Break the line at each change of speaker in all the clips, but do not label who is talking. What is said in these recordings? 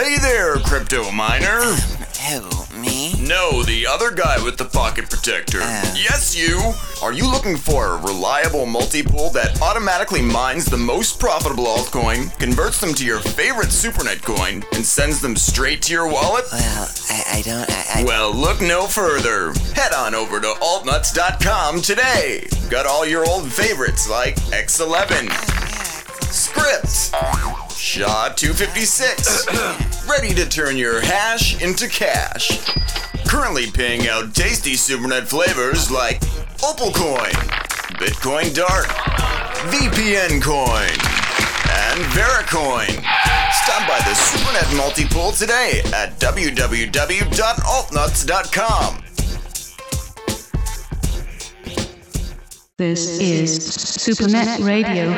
Hey there, crypto miner.
Who, me?
No, the other guy with the pocket protector.
Uh.
Yes, you. Are you looking for a reliable multi-pool that automatically mines the most profitable altcoin, converts them to your favorite SuperNet coin, and sends them straight to your wallet?
Well, I, I don't. I, I,
Well, look no further. Head on over to altnuts.com today. Got all your old favorites like X11, Scripts, SHA-256, ready to turn your hash into cash. Currently paying out tasty SuperNet flavors like Opal Coin, Bitcoin Dark, VPN Coin, and Vericoin. Stop by the SuperNet multi-pool today at www.altnuts.com.
This is Supernet Radio,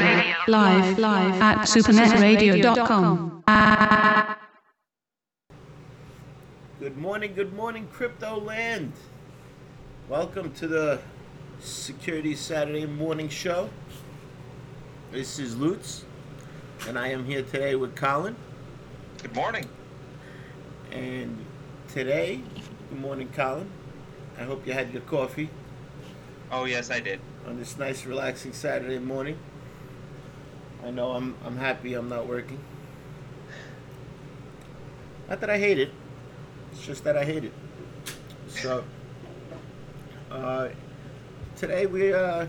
live, live at supernetradio.com.
Good morning, good morning, Crypto Land. Welcome to the Security Saturday morning show. This is LooTz, and I am here today with Colin.
Good morning.
And today, good morning, Colin. I hope you had your coffee
Oh yes, I did.
On this nice, relaxing Saturday morning. I know I'm I'm happy I'm not working. Not that I hate it. It's just that I hate it. So uh, today we uh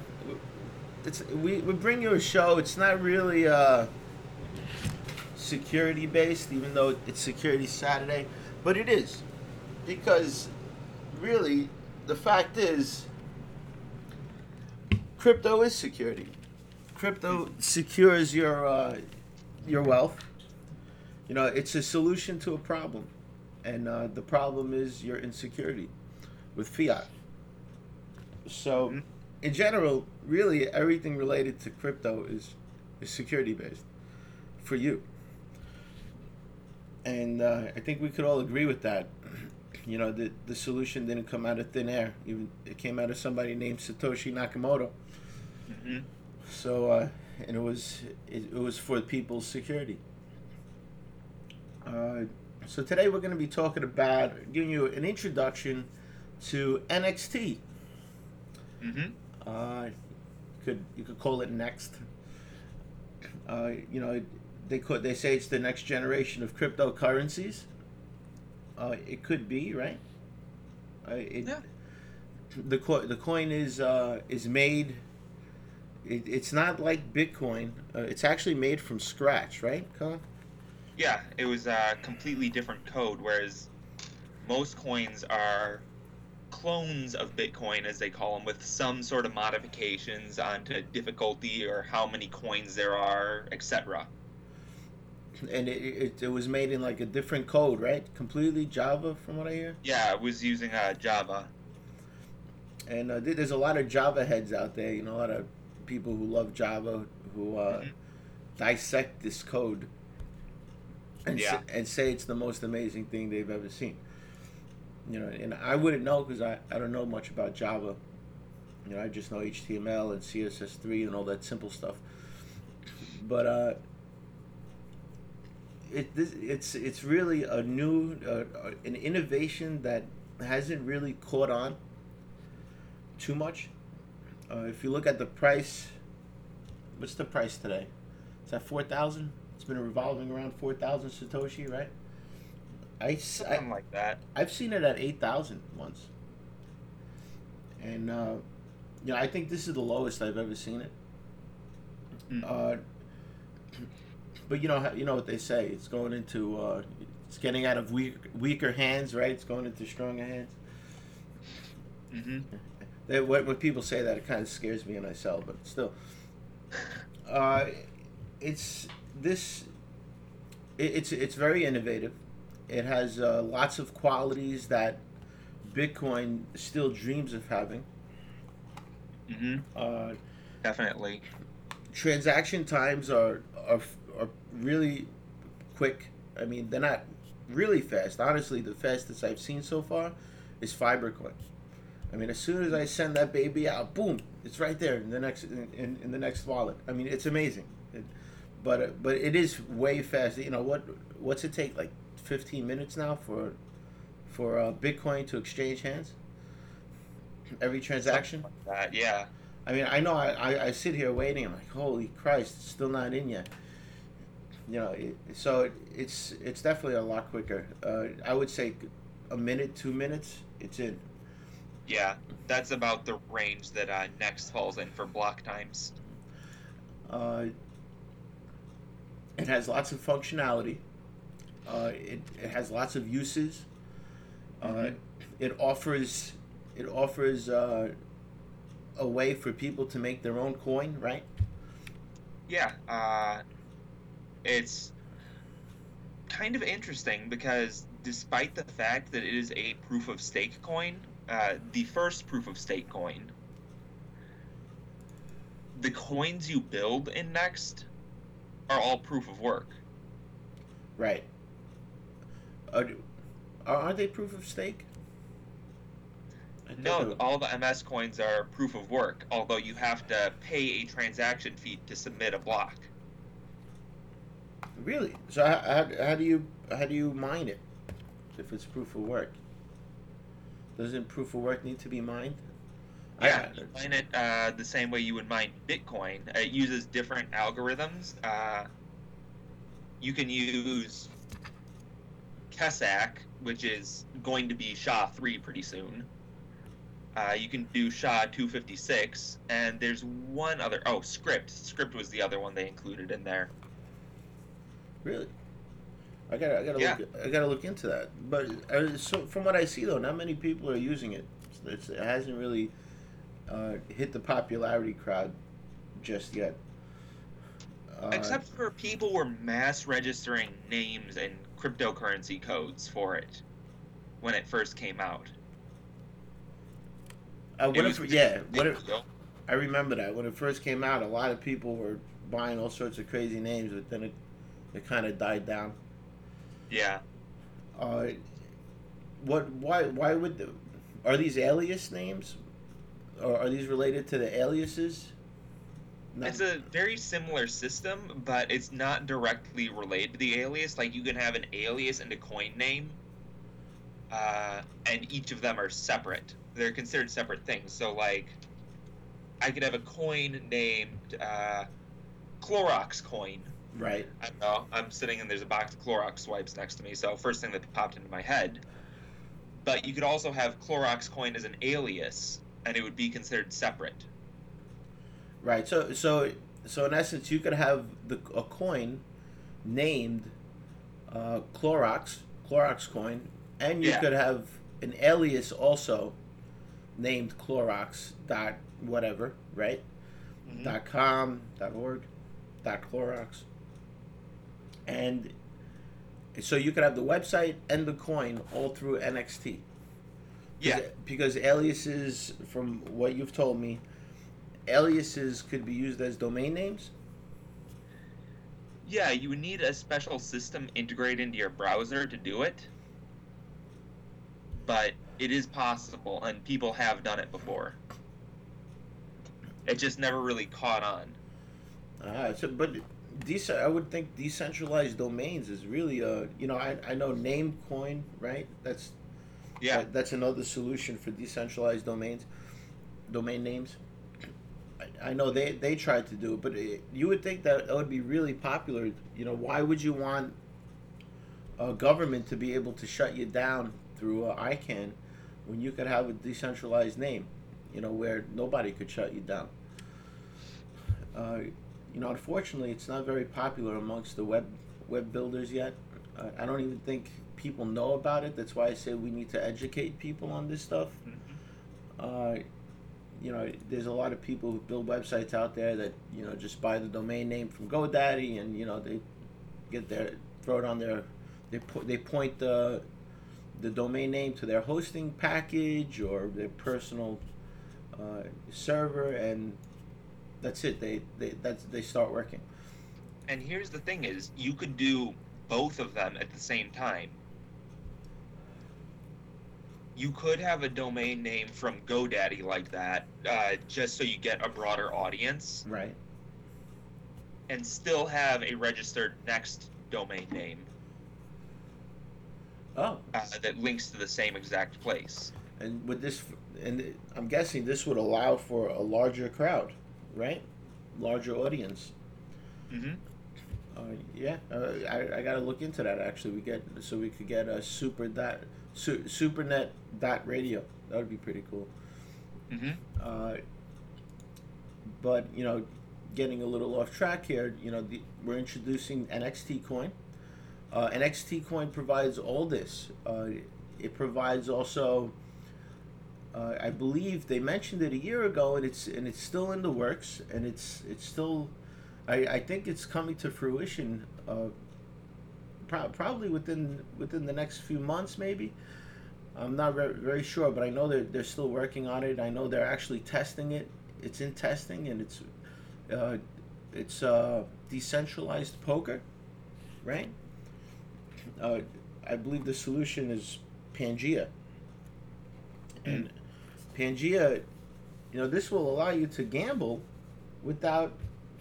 it's we, we bring you a show. It's not really uh security based, even though it's Security Saturday, but it is because really the fact is crypto is security. Crypto secures your uh, your wealth. You know, it's a solution to a problem, and uh, the problem is your insecurity with fiat. So, in general, really everything related to crypto is is security based for you. And uh, I think we could all agree with that. You know, the the solution didn't come out of thin air. Even it came out of somebody named Satoshi Nakamoto.
Hmm
So, uh, and it was it, it was for people's security. Uh, so today we're going to be talking about giving you an introduction to NXT.
hmm
Uh, could you could call it next. Uh, you know, they could they say it's the next generation of cryptocurrencies. Uh, it could be right. Uh, it,
Yeah.
The co- the coin is uh, is made. It, it's not like Bitcoin. Uh, it's actually made from scratch, right, Colin?
Yeah, it was a completely different code, whereas most coins are clones of Bitcoin, as they call them, with some sort of modifications onto difficulty or how many coins there are, etc.
And it, it, it was made in like a different code, right? Completely Java, from what I hear.
Yeah, it was using uh, Java.
And uh, there's a lot of Java heads out there. You know, a lot of people who love Java who uh,
Mhm.
dissect this code and
Yeah.
sa- and say it's the most amazing thing they've ever seen. You know, and I wouldn't know because I, I don't know much about Java. You know, I just know HTML and CSS3 and all that simple stuff. But uh, it this, it's it's really a new uh, an innovation that hasn't really caught on too much. Uh, if you look at the price, what's the price today? It's at four thousand. It's been revolving around four thousand satoshi, right? I, s- I-
Something like that.
I've seen it at eight thousand once, and uh, you know I think this is the lowest I've ever seen it.
Mm.
Uh, but you know you know what they say. It's going into uh, it's getting out of weak, weaker hands, right? It's going into stronger hands.
hmm
When, when people say that, it kind of scares me and I sell, but still, uh, it's this. It, it's it's very innovative. It has uh, lots of qualities that Bitcoin still dreams of having.
Mm-hmm.
Uh,
Definitely.
transaction times are, are are really quick. I mean, they're not really fast. Honestly, the fastest I've seen so far is Fibercoin. I mean, as soon as I send that baby out, boom, it's right there in the next in, in, in the next wallet. I mean, it's amazing. It, but uh, but it is way faster. You know what? What's it take? Like 15 minutes now for for uh, Bitcoin to exchange hands. Every transaction.
Uh, yeah.
I mean, I know I, I, I sit here waiting. I'm like, holy Christ, it's still not in yet. You know, it, so it, it's it's definitely a lot quicker. Uh, I would say a minute, two minutes, it's in.
Yeah, that's about the range that uh, Next falls in for block times.
Uh, it has lots of functionality. Uh, it, it has lots of uses. Uh,
Mhm.
It offers it offers uh, a way for people to make their own coin, right?
Yeah, uh, it's kind of interesting because despite the fact that it is a proof of stake coin, uh, the first proof of stake coin, the coins you build in Next are all proof of work.
Right. Are, are aren't they proof of stake? I thought they
No,
were-
all the MS coins are proof of work, although you have to pay a transaction fee to submit a block.
Really? So how, how, how do you how do you mine it if it's proof of work? Doesn't proof of work need to be mined? I-
Yeah, you mine it uh, the same way you would mine Bitcoin. It uses different algorithms. Uh, you can use Keccak, which is going to be SHA 3 pretty soon. Uh, you can do SHA 256, and there's one other. Oh, Scrypt. Scrypt was the other one they included in there.
Really? I gotta I gotta
Yeah.
look I gotta look into that. But uh, so from what I see though, not many people are using it. It's, it hasn't really uh, hit the popularity crowd just yet. Uh,
Except for people were mass registering names and cryptocurrency codes for it when it first came out.
uh,
It
when
was
it,
a
yeah, it,
deal.
I remember that when it first came out, a lot of people were buying all sorts of crazy names, but then it it kind of died down.
Yeah.
Uh, what? Why? Why would? The, are these alias names? Or are these related to the aliases? No.
It's a very similar system, but it's not directly related to the alias. Like you can have an alias and a coin name, uh, and each of them are separate. They're considered separate things. So like, I could have a coin named uh, Clorox coin.
Right.
I don't know. I'm sitting and there's a box of Clorox swipes next to me. So first thing that popped into my head. But you could also have Clorox coin as an alias, and it would be considered separate.
Right. So so so in essence, you could have the a coin named uh, Clorox Clorox coin, and you
Yeah.
could have an alias also named Clorox dot whatever, right?
Mhm.
Dot com, dot org, dot Clorox, and so you could have the website and the coin all through NXT.
Yeah.
Because aliases, from what you've told me, aliases could be used as domain names.
Yeah, you need a special system integrated into your browser to do it. But it is possible, and people have done it before. It just never really caught on.
Ah, so, but dec- I would think decentralized domains is really a you know I, I know Namecoin right that's
Yeah,
that- that's another solution for decentralized domains domain names. I, I know they they tried to do it, but it, you would think that that would be really popular. You know why would you want a government to be able to shut you down through uh, ICANN when you could have a decentralized name, you know, where nobody could shut you down. Uh, you know, unfortunately, it's not very popular amongst the web web builders yet. Uh, I don't even think people know about it. That's why I say we need to educate people on this stuff. Uh, you know, there's a lot of people who build websites out there that you know just buy the domain name from GoDaddy, and you know they get their throw it on their they put they point the the domain name to their hosting package or their personal uh, server, and that's it. They they that's they start working.
and here's the thing: is you could do both of them at the same time. You could have a domain name from GoDaddy like that, uh, just so you get a broader audience.
Right.
and still have a registered next domain name.
Oh,
uh, that links to the same exact place.
and with this, and I'm guessing this would allow for a larger crowd, right? Larger audience.
hmm
Uh, yeah, uh, I, I got to look into that. Actually, we get so we could get a super dot su, supernet dot radio. That would be pretty cool.
hmm
Uh, but you know, getting a little off track here. You know, the, we're introducing NXT coin. Uh, NXT coin provides all this. Uh, it provides also. Uh, I believe they mentioned it a year ago, and it's and it's still in the works, and it's it's still. I, I think it's coming to fruition. Uh, pro- probably within within the next few months, maybe. I'm not very, very sure, but I know they're, they're still working on it. I know they're actually testing it. It's in testing, and it's uh, it's uh, decentralized poker, right? Uh, I believe the solution is Pangea, and Pangea, you know, this will allow you to gamble without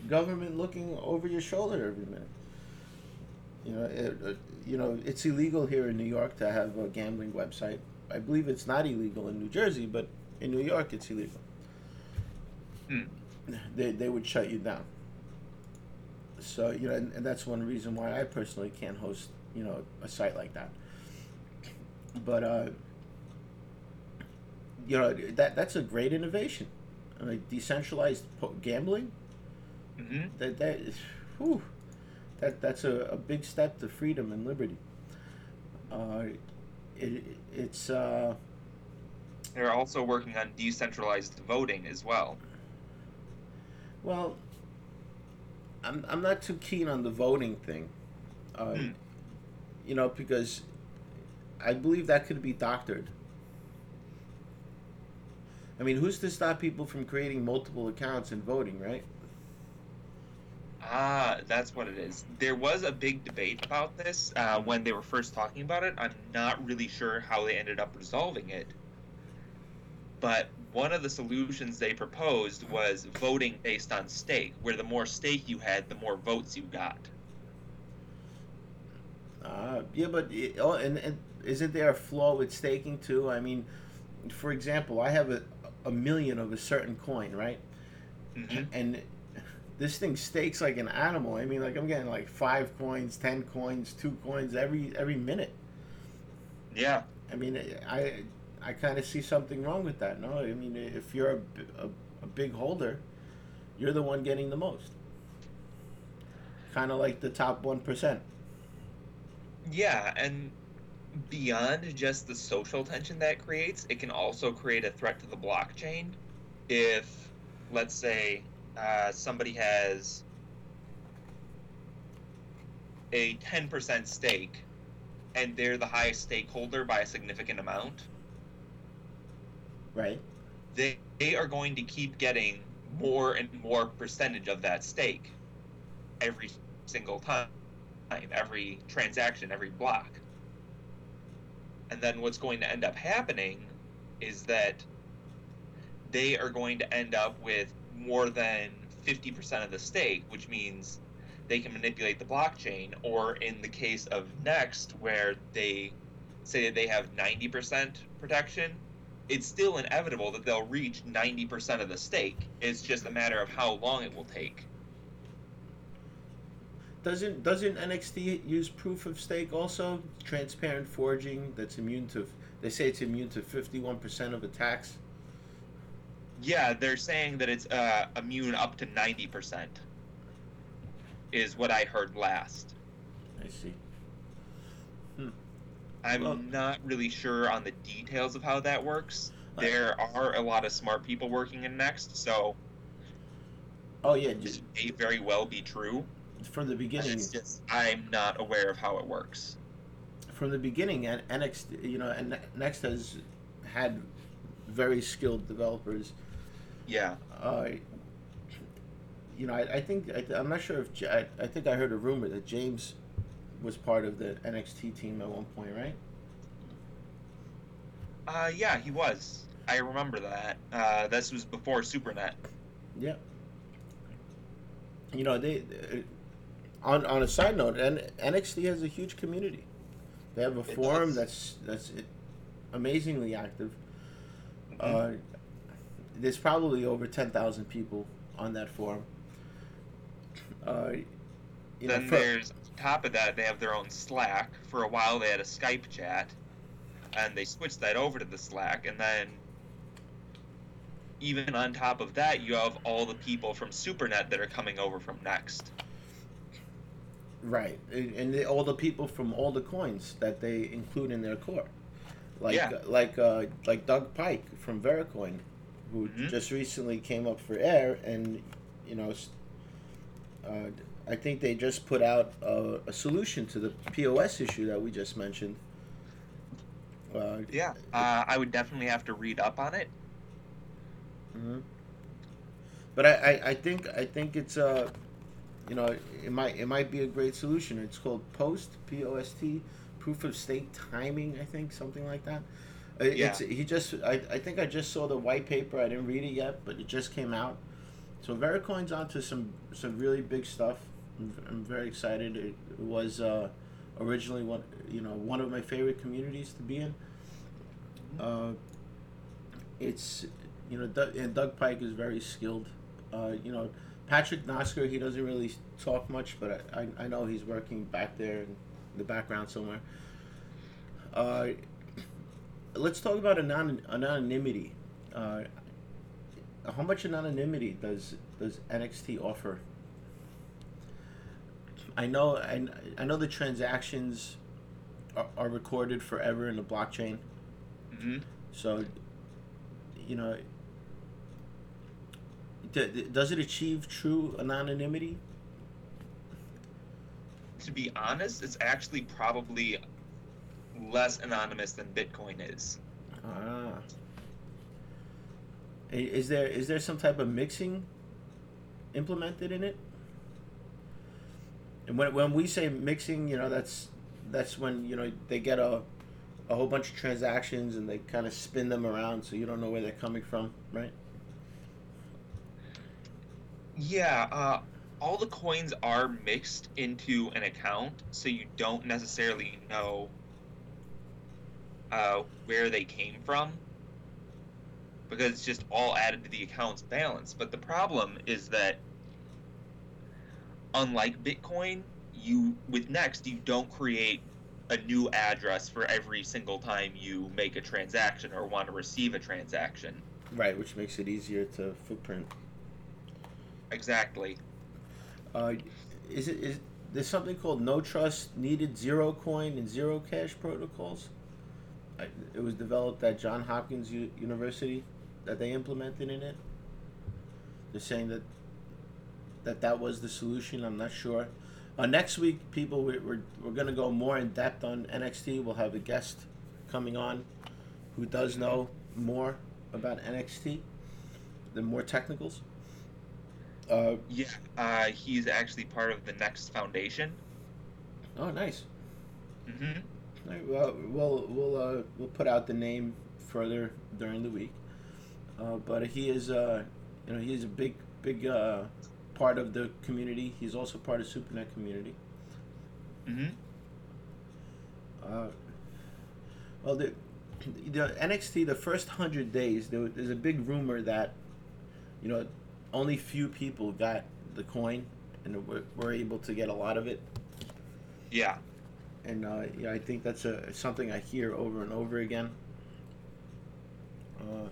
government looking over your shoulder every minute. You know, it, uh, you know, it's illegal here in New York to have a gambling website. I believe it's not illegal in New Jersey, but in New York it's illegal.
Hmm.
They, they would shut you down. So you know, and, and that's one reason why I personally can't host you know a site like that. But uh, you know that that's a great innovation. Like decentralized po- gambling,
hmm
that that is, whew, that that's a, a big step to freedom and liberty. Uh, it, it's uh,
They're also working on decentralized voting as well.
well, I'm I'm not too keen on the voting thing, uh,
Hmm.
you know, because I believe that could be doctored. I mean, who's to stop people from creating multiple accounts and voting, right?
Ah, that's what it is. There was a big debate about this uh, when they were first talking about it. I'm not really sure how they ended up resolving it. But one of the solutions they proposed was voting based on stake, where the more stake you had, the more votes you got.
Uh, yeah, but it, oh, and, and isn't there a flaw with staking too? I mean, for example, I have a, a million of a certain coin, right?
hmm
And this thing stakes like an animal. I mean, like I'm getting like five coins, ten coins, two coins every every minute.
Yeah.
I mean, I I kind of see something wrong with that. No, I mean, if you're a a big holder, you're the one getting the most. Kind of like the top one percent.
Yeah, and beyond just the social tension that creates, it can also create a threat to the blockchain. If, let's say, uh, somebody has a 10% stake and they're the highest stakeholder by a significant amount,
Right.
they, they are going to keep getting more and more percentage of that stake every single time, every transaction, every block. And then what's going to end up happening is that they are going to end up with more than 50% of the stake, which means they can manipulate the blockchain. Or in the case of Next, where they say that they have 90% protection, it's still inevitable that they'll reach 90% of the stake. It's just a matter of how long it will take.
Doesn't doesn't NXT use proof of stake also? Transparent forging that's immune to they say it's immune to fifty one percent of attacks.
Yeah, they're saying that it's uh, immune up to 90%, is what I heard last.
I see.
I'm
Well-
not really sure on the details of how that works. There are a lot of smart people working in Next, so
Oh yeah,
it
just
may very well be true.
From the beginning.
Just I'm not aware of how it works.
From the beginning, and NXT you know, and Next has had very skilled developers.
Yeah.
Uh, you know, I, I think I, I'm not sure if I, I think I heard a rumor that James was part of the NXT team at one point, right?
Uh, yeah, he was. I remember that. Uh, this was before SuperNet.
Yeah. You know, they, on on a side note, N- NXT has a huge community. They have a
It
forum
does.
that's that's amazingly active.
Mm-hmm.
Uh, there's probably over ten thousand people on that forum. Uh, you know,
then
for-
there's on top of that they have their own Slack. For a while they had a Skype chat, and they switched that over to the Slack. And then even on top of that, you have all the people from SuperNet that are coming over from Next.
Right, and and the, all the people from all the coins that they include in their core, like
Yeah.
like uh, like Doug Pike from Vericoin, who
Mhm.
just recently came up for air, and you know, uh, I think they just put out a, a solution to the POS issue that we just mentioned. Uh,
Yeah, uh, I would definitely have to read up on it.
hmm But I, I, I think I think it's uh, you know, it might it might be a great solution. It's called Post P O S T, proof of stake timing. I think something like that. Uh, It's he just I, I think I just saw the white paper. I didn't read it yet, but it just came out. So Vericoin's onto some some really big stuff. I'm, I'm very excited. It, it was uh, originally one you know one of my favorite communities to be in. Uh, it's you know Doug, and Doug Pike is very skilled. Uh, you know Patrick Nosker he doesn't really talk much, but I, I, I know he's working back there in the background somewhere. Uh, let's talk about anon- anonymity. Uh, how much anonymity does does NXT offer? I know I, I know the transactions are, are recorded forever in the blockchain.
hmm
So, you know, does it achieve true anonymity?
To be honest, it's actually probably less anonymous than Bitcoin is.
Ah. Is there is there some type of mixing implemented in it? And when when we say mixing, you know, that's that's when you know they get a a whole bunch of transactions and they kind of spin them around, so you don't know where they're coming from, right?
Yeah, uh, all the coins are mixed into an account, so you don't necessarily know uh, where they came from because it's just all added to the account's balance. But the problem is that, unlike Bitcoin, you with Next you don't create a new address for every single time you make a transaction or want to receive a transaction.
Right, which makes it easier to footprint.
Exactly.
Uh, is it is there's something called no trust needed zero coin and zero cash protocols? It was developed at John Hopkins U- University that they implemented in it. They're saying that that that was the solution. I'm not sure. Uh, next week, people, we, we're we're gonna go more in depth on NXT. We'll have a guest coming on who does know more about NXT, the more technicals. Uh,
Yeah, uh, he's actually part of the Next Foundation.
oh, nice. Mm-hmm. Right, well, we'll we'll uh, we'll put out the name further during the week. Uh, but he is uh, you know he is a big big uh, part of the community. He's also part of SuperNet community.
Mm hmm
Uh, well, the the NXT the first hundred days there, there's a big rumor that you know only few people got the coin and were, were able to get a lot of it.
Yeah.
and uh, yeah, I think that's a something I hear over and over again. Uh,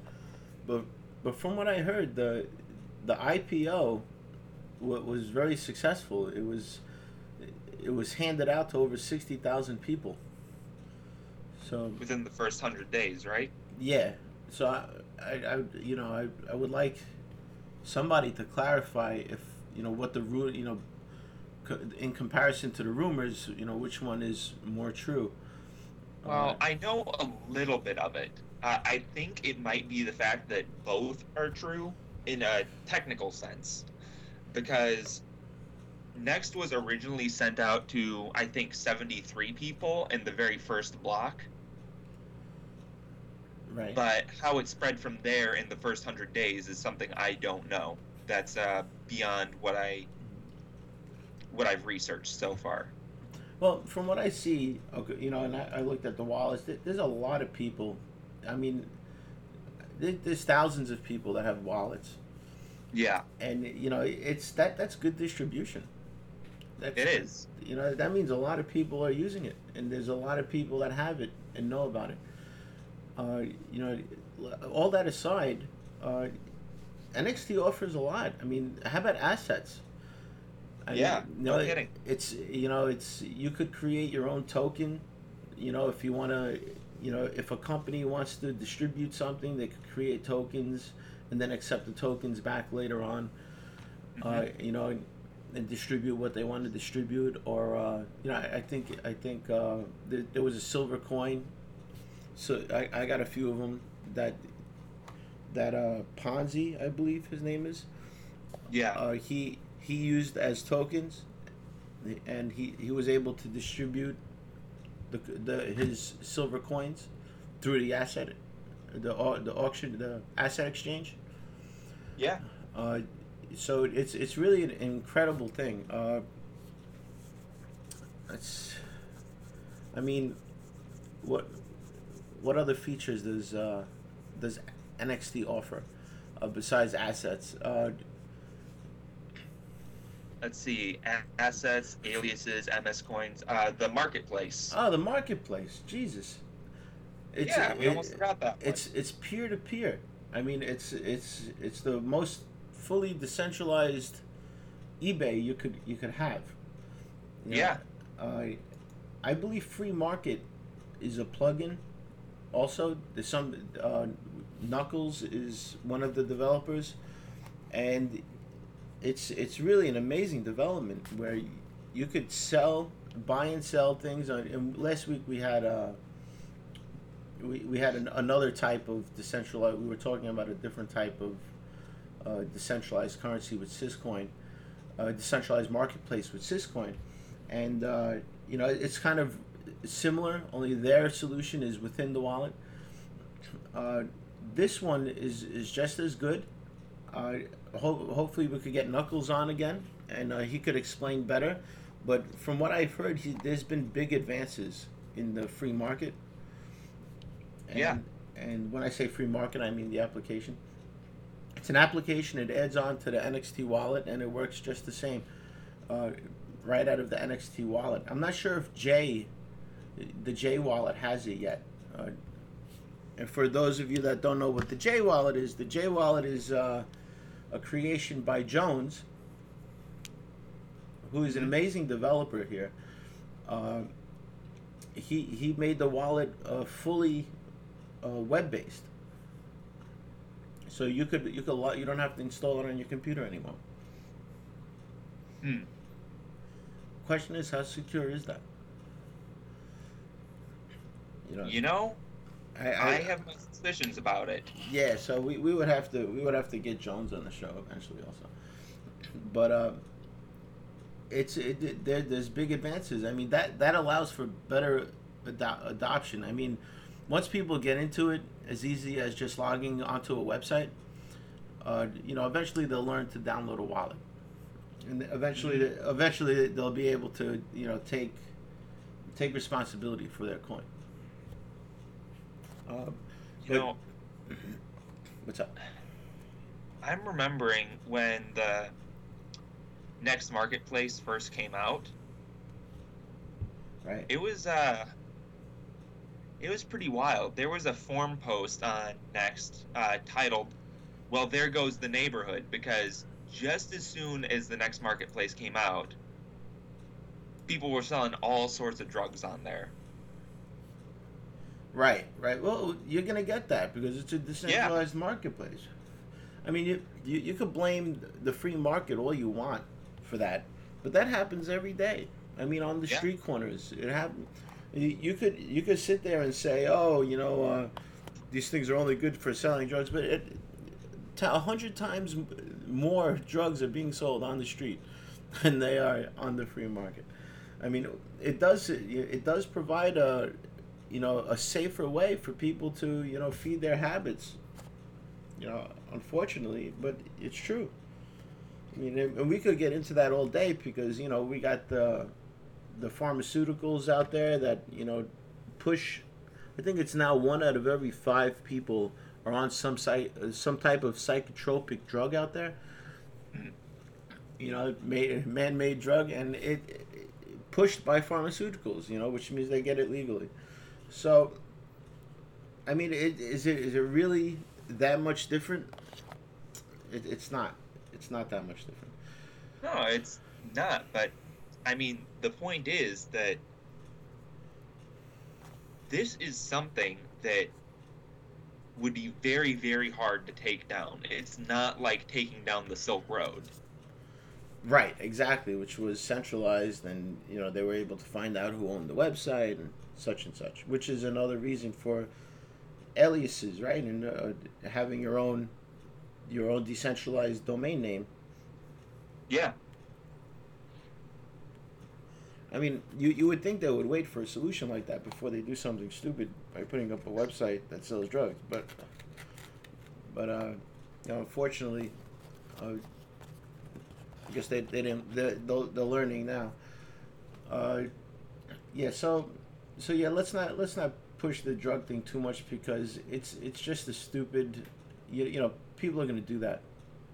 but but from what I heard, the the IPO wa- was very successful. It was it was handed out to over sixty thousand people. So
Within the first hundred days, right?
yeah, so I, I, I you know I, I would like somebody to clarify if you know what the rule you know in comparison to the rumors you know which one is more true.
Well,
Uh,
I know a little bit of it. Uh, I think it might be the fact that both are true in a technical sense, because Next was originally sent out to I think seventy-three people in the very first block,
right.
but how it spread from there in the first hundred days is something I don't know. That's uh, beyond what I what I've researched so far.
Well, from what I see, okay, you know, and I, I looked at the wallets. There's a lot of people. I mean, there's thousands of people that have wallets,
Yeah,
and you know, it's that that's good distribution. That's,
it is.
You know, that means a lot of people are using it, and there's a lot of people that have it and know about it. Uh, you know, all that aside, uh, NXT offers a lot. I mean, how about assets? I
Yeah,
you
no
know,
kidding.
It's you know, it's you could create your own token. You know, if you want to, you know, if a company wants to distribute something, they could create tokens and then accept the tokens back later on. Uh, you know, and, and distribute what they want to distribute, or uh, you know, I, I think I think uh, there, there was a silver coin. So I, I got a few of them that that uh, Ponzi, I believe his name is.
Yeah,
Uh, he he used as tokens, and he, he was able to distribute the, the his silver coins through the asset, the the auction, the asset exchange.
yeah,
Uh, so it's it's really an incredible thing. Uh, it's, I mean, what what other features does uh, does NXT offer uh, besides assets? Uh,
let's see. A- assets, aliases, MS coins, uh, the marketplace.
oh, the marketplace. Jesus. It's,
yeah, we
it-
almost forgot that. one.
it's it's peer to peer. I mean, it's it's it's the most fully decentralized eBay you could you could have. You know,
Yeah.
I I believe Free Market is a plugin. Also, some uh, Knuckles is one of the developers, and it's it's really an amazing development where you could sell, buy and sell things. On, and last week we had uh, we, we had an, another type of decentralized. We were talking about a different type of uh, decentralized currency with Syscoin, uh, decentralized marketplace with Syscoin, and uh, you know it's kind of similar. Only their solution is within the wallet. Uh, this one is is just as good. Uh, ho- hopefully we could get Knuckles on again, and uh, he could explain better. But from what I've heard, he, there's been big advances in the free market. And,
Yeah.
And when I say free market, I mean the application. It's an application. It adds on to the NXT wallet, and it works just the same, uh, right out of the NXT wallet. I'm not sure if J, the J wallet, has it yet. Uh, and for those of you that don't know what the J wallet is, the J wallet is uh, a creation by Jones, who is an amazing developer here. Uh, he he made the wallet uh, fully uh, web based, so you could you could you don't have to install it on your computer anymore.
Hmm.
Question is, how secure is that? You know,
You know,
I,
I have my suspicions about it.
Yeah, so we, we would have to we would have to get Jones on the show eventually also, but uh, it's it, there, there's big advances. I mean that that allows for better ado- adoption. I mean, once people get into it, as easy as just logging onto a website, uh, you know, eventually they'll learn to download a wallet, and eventually eventually they'll be able to you know take take responsibility for their coin. Uh,
You know,
what's up?
I'm remembering when the Next Marketplace first came out.
Right.
It was uh it was pretty wild. There was a forum post on Next uh, titled "Well, there goes the neighborhood" because just as soon as the Next Marketplace came out, people were selling all sorts of drugs on there.
Right, right. Well, you're gonna get that because it's a decentralized marketplace. I mean, you, you you could blame the free market all you want for that, but that happens every day. I mean, on the
Yeah.
street corners, it happens. You, you could you could sit there and say, oh, you know, uh, these things are only good for selling drugs, but it, a hundred times more drugs are being sold on the street than they are on the free market. I mean, it does it does provide a you know a safer way for people to you know feed their habits. You know, unfortunately, but it's true. I mean, and we could get into that all day because you know we got the the pharmaceuticals out there that you know push. I think it's now one out of every five people are on some site some type of psychotropic drug out there. You know, made man-made drug, and it, it pushed by pharmaceuticals. You know, which means they get it legally. So, I mean, it, is it is it really that much different? It, it's not. It's not that much different.
No, it's not. But I mean, the point is that this is something that would be very, very hard to take down. It's not like taking down the Silk Road.
Right, exactly, which was centralized, and you know they were able to find out who owned the website and such and such, which is another reason for aliases, right, and uh, having your own your own decentralized domain name.
Yeah.
I mean, you you would think they would wait for a solution like that before they do something stupid by putting up a website that sells drugs, but but uh, you know, unfortunately, uh, I guess they they didn't they're, they're, they're learning now. Uh, yeah, so so yeah, let's not let's not push the drug thing too much because it's it's just a stupid, you, you know, people are gonna do that.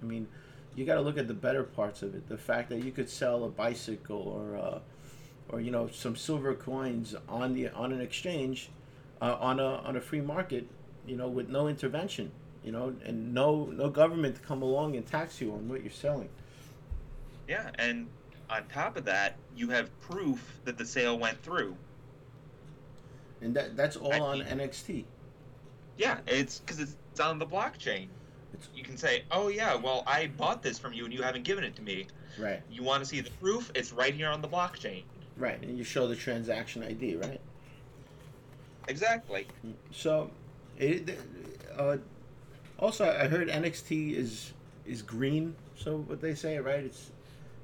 I mean, you got to look at the better parts of it. The fact that you could sell a bicycle or uh, or you know some silver coins on the on an exchange, uh, on a on a free market, you know, with no intervention, you know, and no no government to come along and tax you on what you're selling.
Yeah, and on top of that, you have proof that the sale went through.
And that that's all
I
on
mean-
NXT.
Yeah, it's because it's on the blockchain.
It's-
You can say, "Oh yeah, well I bought this from you and you haven't given it to me.
Right,
You want to see the proof? It's right here on the blockchain."
right, and you show the transaction ID, right?
Exactly.
So, it, uh, also I heard NXT is is green. So what they say, right? It's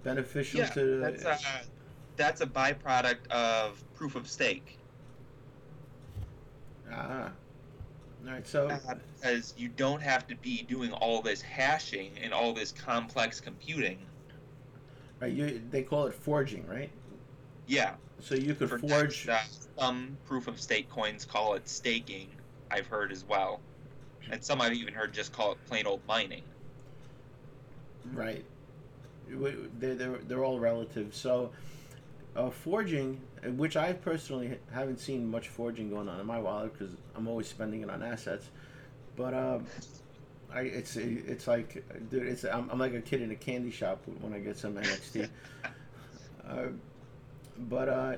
beneficial
Yeah,
to.
that's a that's a byproduct of proof of stake.
Ah. All right. So.
Uh, because you don't have to be doing all this hashing and all this complex computing.
Right, you, they call it forging, right?
Yeah,
So you could
for
forge.
uh, some proof of stake coins call it staking. I've heard as well, and some I've even heard just call it plain old mining.
Right. They're, they're, they're all relative. So, uh, forging, which I personally haven't seen much forging going on in my wallet because I'm always spending it on assets. But um, I, it's it's like, dude, it's I'm, I'm like a kid in a candy shop when I get some NXT. uh, but uh,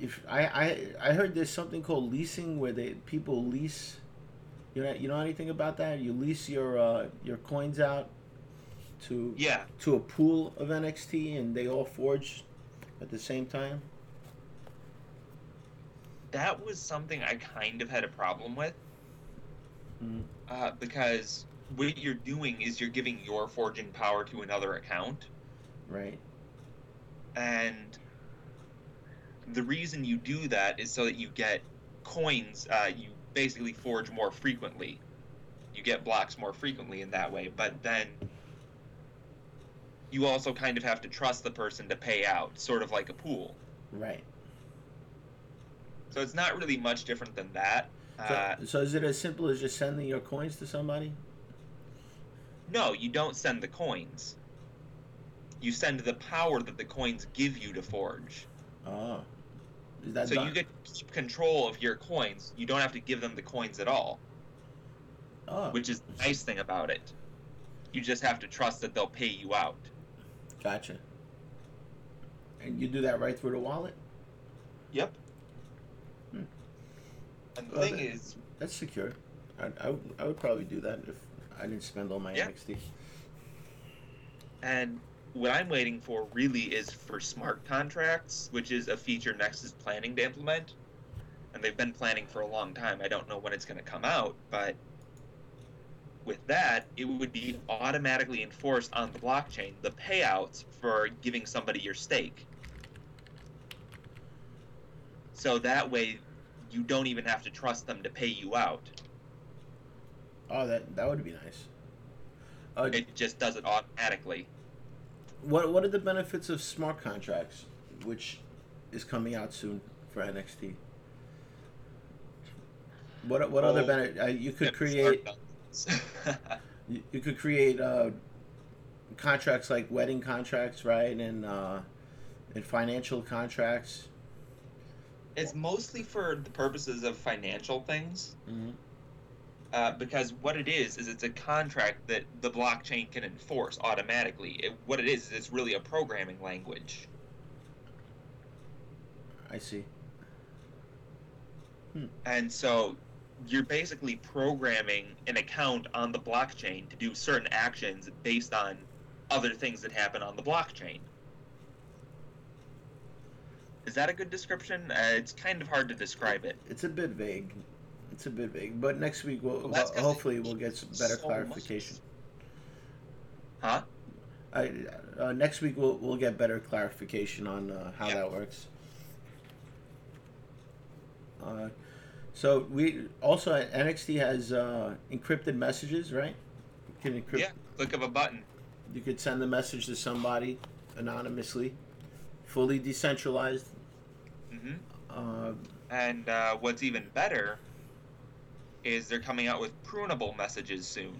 if I, I I heard there's something called leasing where they people lease. You know you know anything about that? You lease your uh, your coins out to
Yeah,
to a pool of NXT and they all forge at the same time.
that was something I kind of had a problem with
Mhm.
uh, because what you're doing is you're giving your forging power to another account,
Right.
and the reason you do that is so that you get coins. Uh, you basically forge more frequently. You get blocks more frequently in that way, but then you also kind of have to trust the person to pay out, sort of like a pool.
Right.
So it's not really much different than that.
So,
Uh,
so is it as simple as just sending your coins to somebody?
no, you don't send the coins. You send the power that the coins give you to forge.
Oh. Is that
so
done?
you get keep control of your coins. You don't have to give them the coins at all,
Oh,
which is the nice thing about it. You just have to trust that they'll pay you out.
Gotcha. And you do that right through the wallet?
Yep.
Hmm.
And the
Well,
thing
that-
is,
That's secure. I, I, would, I would probably do that if I didn't spend all my
Yeah.
NXT.
and what I'm waiting for really is for smart contracts, which is a feature Next is planning to implement. And they've been planning for a long time. I don't know when it's going to come out, but with that, it would be automatically enforced on the blockchain the payouts for giving somebody your stake. So that way, you don't even have to trust them to pay you out.
Oh, that that would be nice. Uh,
It just does it automatically.
what what are the benefits of smart contracts? Which is coming out soon for NXT. What what other
Oh.
benefit? Uh, you could create. you, you could create uh, contracts like wedding contracts, right, and uh, and financial contracts.
it's mostly for the purposes of financial things.
Mhm.
Uh, because what it is is it's a contract that the blockchain can enforce automatically. It, what it is is it's really a programming language.
I see.
And so you're basically programming an account on the blockchain to do certain actions based on other things that happen on the blockchain. Is that a good description? Uh, it's kind of hard to describe it.
It's a bit vague. It's a bit vague, but next week we'll,
Well,
hopefully we'll get some better
so
clarification.
Huh?
I, uh, next week we'll we'll get better clarification on uh, how
Yeah.
that works. Uh, so we also NXT has uh, encrypted messages, right? You can encrypt.
Yeah, click of a button.
You could send a message to somebody anonymously, fully decentralized.
hmm
Uh,
And uh, what's even better is they're coming out with prunable messages soon,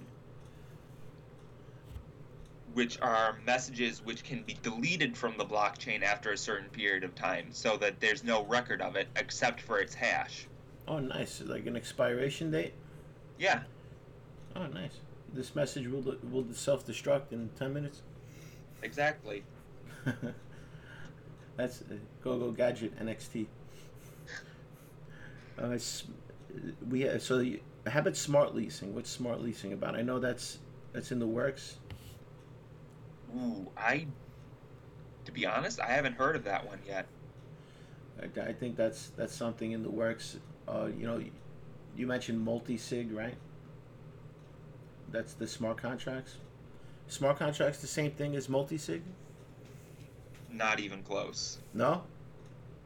which are messages which can be deleted from the blockchain after a certain period of time, so that there's no record of it except for its hash.
Oh, nice! Like an expiration date.
Yeah,
Oh, nice. This message will will self destruct in ten minutes.
exactly.
That's uh, Go Go Gadget NXT. Uh, we so you, how about smart leasing? What's smart leasing about? I know that's that's in the works.
Ooh, I. To be honest, I haven't heard of that one yet.
I, I think that's that's something in the works. Uh, you know, you mentioned multi sig, right? That's the smart contracts. Smart contracts the same thing as multi sig?
Not even close.
No.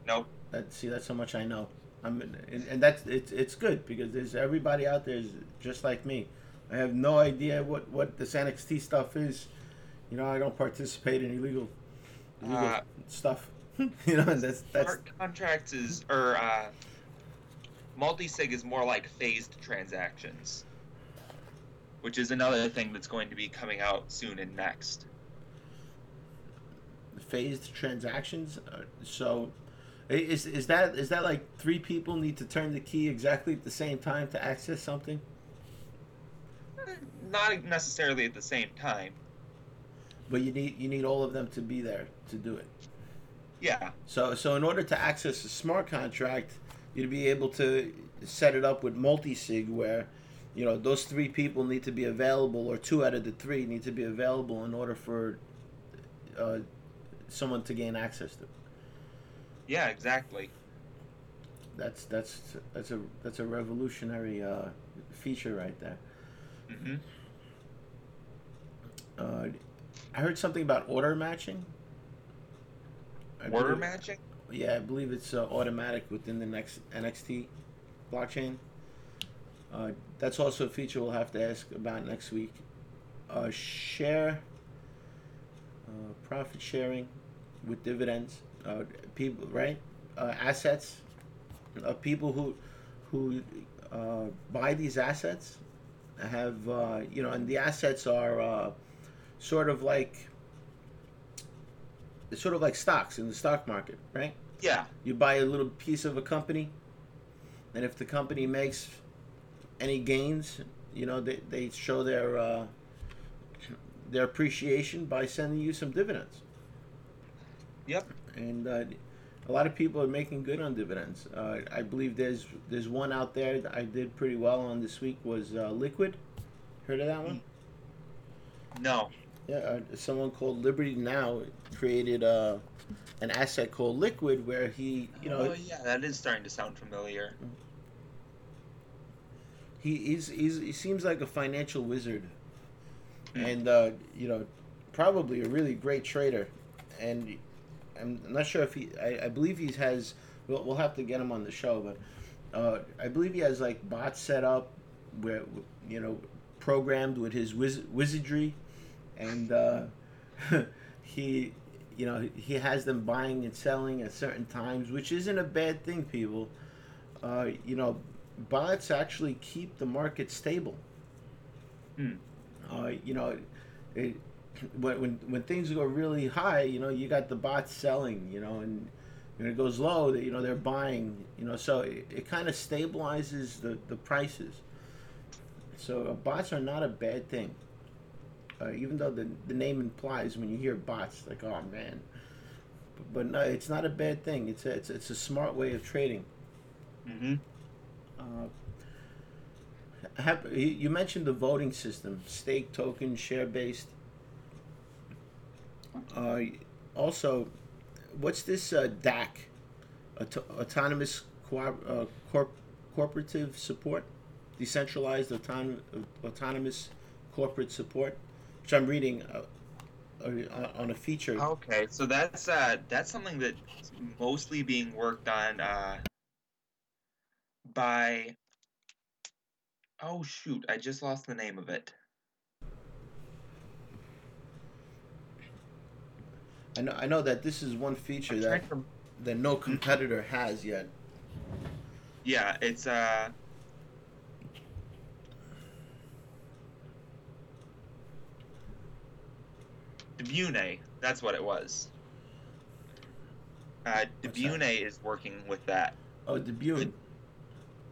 Nope.
That see, that's how much I know. I'm, and, and that's it's it's good because there's everybody out there is just like me. I have no idea what what this NXT stuff is. You know, I don't participate in illegal illegal
Uh,
stuff. you know, that's that's
Smart contracts is or uh, multi-sig is more like phased transactions, which is another thing that's going to be coming out soon and NXT.
phased transactions. Uh, so, is is that is that like three people need to turn the key exactly at the same time to access something?
Not necessarily at the same time.
But you need you need all of them to be there to do it.
Yeah,
So, so in order to access a smart contract, you'd be able to set it up with multi-sig, where, you know, those three people need to be available, or two out of the three need to be available in order for uh, someone to gain access to.
yeah, exactly.
That's that's that's a that's a revolutionary uh, feature right there.
hmm
Uh, I heard something about order matching. I
Order matching.
Yeah, I believe it's uh, automatic within the next NXT blockchain. Uh, that's also a feature we'll have to ask about next week. Uh, share, uh, profit sharing with dividends. Uh, people, right? Uh, assets. People who who buy these assets have you know, and the assets are sort of like it's sort of like stocks in the stock market, right?
Yeah,
You buy a little piece of a company, and if the company makes any gains, you know they, they show their uh, their appreciation by sending you some dividends.
Yep.
And uh, a lot of people are making good on dividends. Uh, I believe there's there's one out there that I did pretty well on this week was uh, Liquid. Heard of that one?
no.
Yeah, uh, someone called Liberty Now created uh, an asset called Liquid, where he, you know,
oh yeah, that is starting to sound familiar.
he he's, he's he seems like a financial wizard,
Hmm.
and uh, you know, probably a really great trader, and I'm not sure if he. I, I believe he has. We'll, we'll have to get him on the show, but uh, I believe he has like bots set up where you know programmed with his wiz- wizardry, and uh, he you know, he has them buying and selling at certain times, which isn't a bad thing, people. Uh, you know, bots actually keep the market stable.
Hmm.
Uh, you know, it, when, when when things go really high, you know, you got the bots selling, you know, and when it goes low, you know they're buying, you know, so it, it kind of stabilizes the the prices. So uh, bots are not a bad thing, uh, even though the the name implies when you hear bots, like oh man, but, but no, it's not a bad thing. It's a it's, it's a smart way of trading.
Mm-hmm.
Uh, have, you you mentioned the voting system, stake token, share based. Uh, also, what's this uh, DAC, Auto- autonomous co- uh, corp- corporative support, decentralized autonom- autonomous corporate support, which I'm reading uh, uh, on- on a feature.
Okay, so that's uh that's something that's mostly being worked on uh by oh shoot, I just lost the name of it.
I know I know that this is one feature that
to-
that no competitor has yet.
Yeah, it's uh Debune, that's what it was. Uh, Debune is working with that.
Oh, Debune.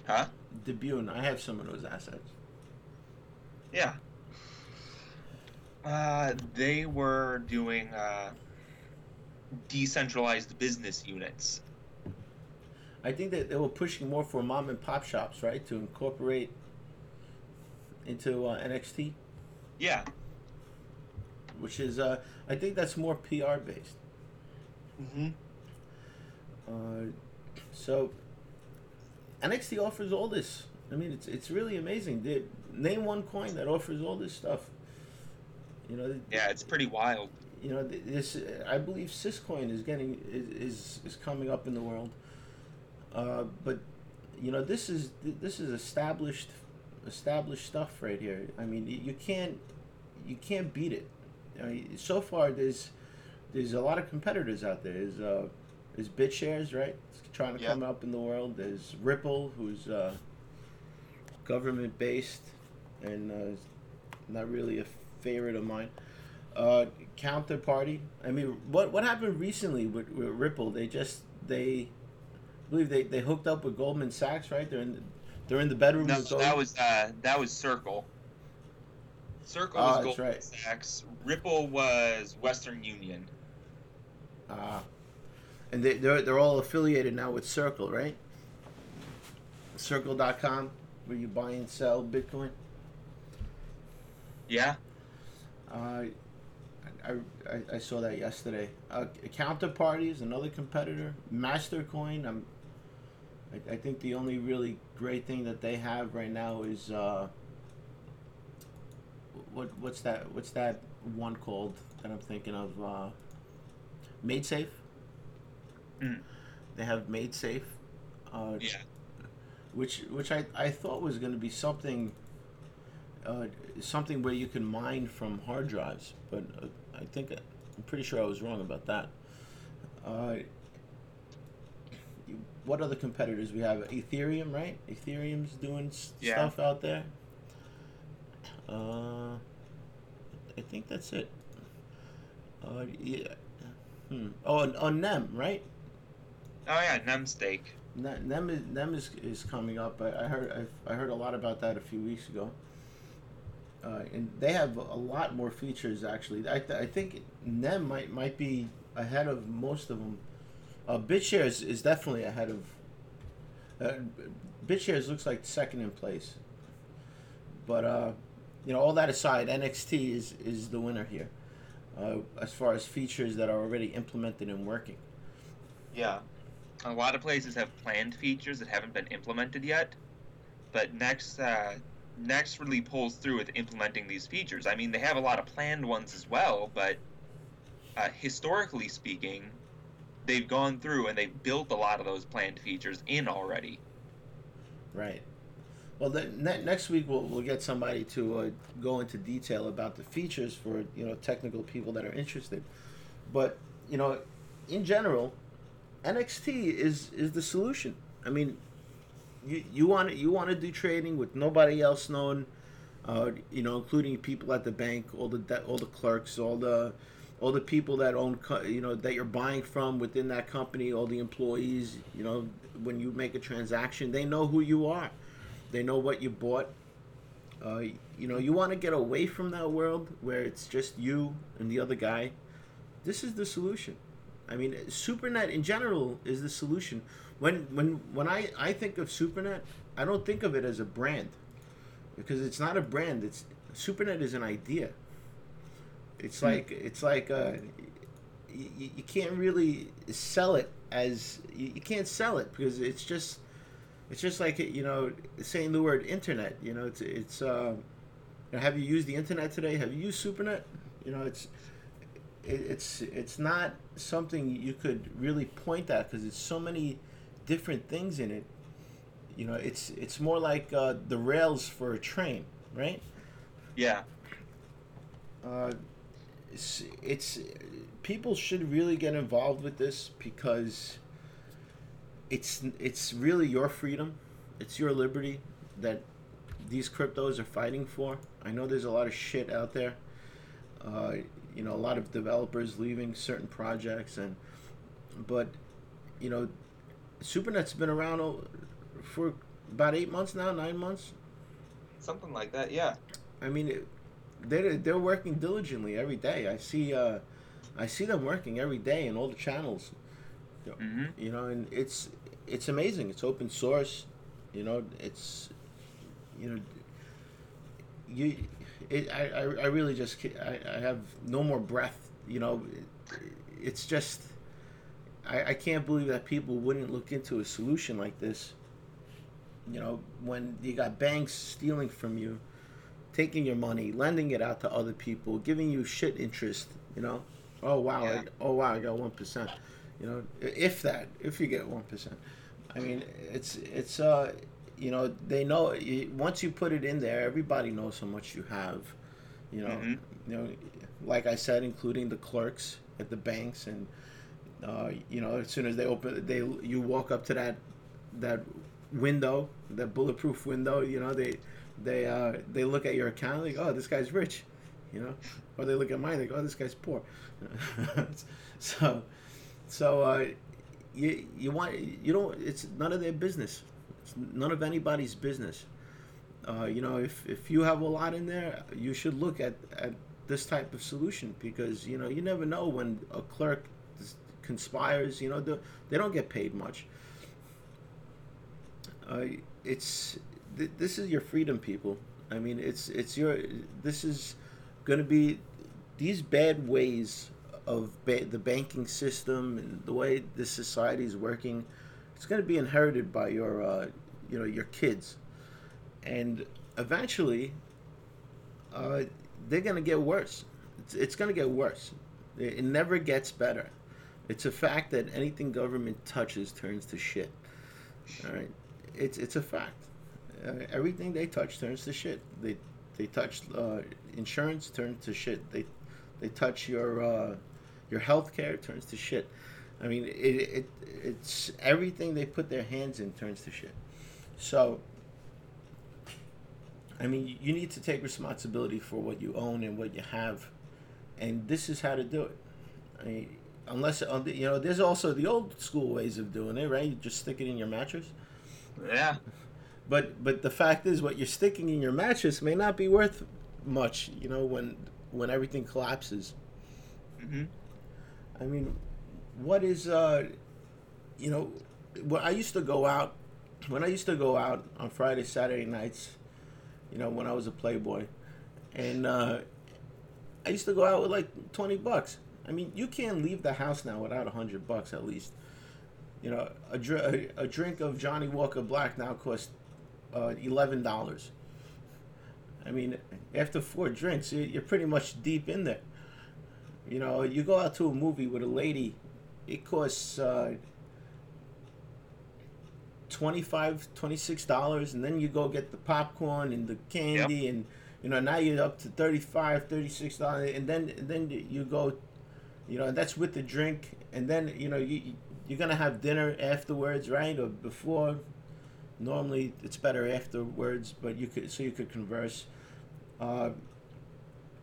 Huh?
Debune. I have some of those assets.
Yeah. Uh, they were doing uh, decentralized business units.
I think that they were pushing more for mom and pop shops, right, to incorporate into uh, NXT,
Yeah.
Which is uh, I think that's more PR based.
Mm-hmm.
Uh, so NXT offers all this. I mean, it's it's really amazing. They, name one coin that offers all this stuff. You know,
Yeah, it's pretty wild.
you know this i believe syscoin is getting is, is is coming up in the world uh, but you know this is this is established established stuff right here i mean you, you can't you can't beat it I mean, so far there's there's a lot of competitors out there there's uh there's BitShares, right? It's trying to
Yeah.
come up in the world. There's Ripple, who's uh, government based and uh, not really a favorite of mine. Uh, counterparty. I mean, what what happened recently with, with Ripple? They just they, I believe they, they hooked up with Goldman Sachs, right? They're in the, they're in the bedroom
No, that was uh, that was Circle. Circle
Ah,
was
that's
Goldman
right.
Sachs. Ripple was Western Union.
Ah, and they they're they're all affiliated now with Circle, right? Circle.com, where you buy and sell Bitcoin.
Yeah.
Uh, I, I, I saw that yesterday. Uh, Counterparty is another competitor. Mastercoin. I'm. I, I think the only really great thing that they have right now is uh, what what's that what's that one called that I'm thinking of? Uh, MaidSafe.
Mm.
They have MaidSafe. Uh,
Yeah.
which which I, I thought was going to be something uh, something where you can mine from hard drives, but uh, I think I'm pretty sure I was wrong about that. Uh, what other competitors we have? Ethereum, right? Ethereum's doing s-
Yeah.
stuff out there. Uh, I think that's it. Uh, yeah. Hmm. Oh, and on NEM, right?
Oh yeah, Nemstake.
Ne- Nem is, Nem is, is coming up. I, I heard I, I heard a lot about that a few weeks ago. Uh, and they have a lot more features actually. I, th- I think Nem might might be ahead of most of them. Uh, BitShares is definitely ahead of. Uh, BitShares looks like second in place. But uh, you know, all that aside, NXT is is the winner here, uh, as far as features that are already implemented and working.
Yeah. A lot of places have planned features that haven't been implemented yet, but NXT uh, NXT really pulls through with implementing these features. I mean, they have a lot of planned ones as well, but uh, historically speaking, they've gone through and they've built a lot of those planned features in already.
Right. Well, the, ne- next week we'll, we'll get somebody to uh, go into detail about the features for you know technical people that are interested. But you know, in general, NXT is is the solution. I mean, you you want you want to do trading with nobody else known, uh, you know, including people at the bank, all the de- all the clerks, all the all the people that own, co- you know, that you're buying from within that company, all the employees. You know, when you make a transaction, they know who you are, they know what you bought. Uh, you know, you want to get away from that world where it's just you and the other guy. This is the solution. I mean, SuperNet in general is the solution. When when when I I think of SuperNet, I don't think of it as a brand because it's not a brand. It's SuperNet is an idea. It's like it's like uh, you, you can't really sell it as you, you can't sell it because it's just it's just like you know saying the word internet. You know, it's it's. Uh, you know, have you used the internet today? Have you used SuperNet? You know, it's it, it's it's not something you could really point at because it's so many different things in it. You know, it's it's more like uh, the rails for a train, right?
Yeah.
Uh, it's, it's people should really get involved with this because it's it's really your freedom, it's your liberty that these cryptos are fighting for. I know there's a lot of shit out there. Uh, you know, a lot of developers leaving certain projects, and but you know, SuperNet's been around for about eight months now, nine months.
Something like that. Yeah.
I mean, it, they're they're working diligently every day. I see uh, I see them working every day in all the channels.
hmm
You know, and it's it's amazing. It's open source. You know, it's you know you it, I, I, I really just I, I have no more breath. You know, it, it's just I, I can't believe that people wouldn't look into a solution like this. You know, when you got banks stealing from you, taking your money, lending it out to other people, giving you shit interest. You know, oh wow,
Yeah.
I, oh wow, I got one percent. You know, if that, if you get one percent. I mean, it's it's uh, you know, they know once you put it in there, everybody knows how much you have. You know,
Mhm.
you know, like I said, including the clerks at the banks, and uh, you know, as soon as they open, they you walk up to that that window, that bulletproof window. You know, they they uh, they look at your account, like, oh, this guy's rich, you know, or they look at mine, like, oh, this guy's poor. so, so uh, you you want you don't. It's none of their business. It's none of anybody's business. Uh, you know, if if you have a lot in there, you should look at at this type of solution because you know you never know when a clerk conspires. You know, the, they don't get paid much. Uh, it's th- this is your freedom, people. I mean, it's it's your this is going to be these bad ways of ba- the banking system and the way this society is working. It's going to be inherited by your uh, you know your kids, and eventually, uh, they're going to get worse. It's, it's going to get worse. It, it never gets better. It's a fact that anything government touches turns to shit. All right, it's it's a fact. Uh, everything they touch turns to shit. They they touch uh, insurance turns to shit. They they touch your uh, your health care turns to shit. I mean, it, it it's everything they put their hands in turns to shit. So, I mean, you- need to take responsibility for what you own and what you have, and this is how to do it. I mean, unless uh, you know, there's also the old school ways of doing it, right? You just stick it in your mattress.
Yeah.
But but the fact is, what you're sticking in your mattress may not be worth much. You know, when when everything collapses.
hmm
I mean, what is uh, you know, when I used to go out, when I used to go out on Friday, Saturday nights, you know, when I was a playboy, and uh, I used to go out with like twenty bucks. I mean, you can't leave the house now without a hundred bucks at least. You know, a, dr- a, drink of Johnnie Walker Black now costs uh, eleven dollars. I mean, after four drinks, you're pretty much deep in there. You know, you go out to a movie with a lady, it costs uh, 25 $26, and then you go get the popcorn and the candy, and you know, now you're up to 35 $36, and then and then you go, You know, that's with the drink, and then you know you you're gonna have dinner afterwards, right, or before. Normally, it's better afterwards, but you could so you could converse. Uh,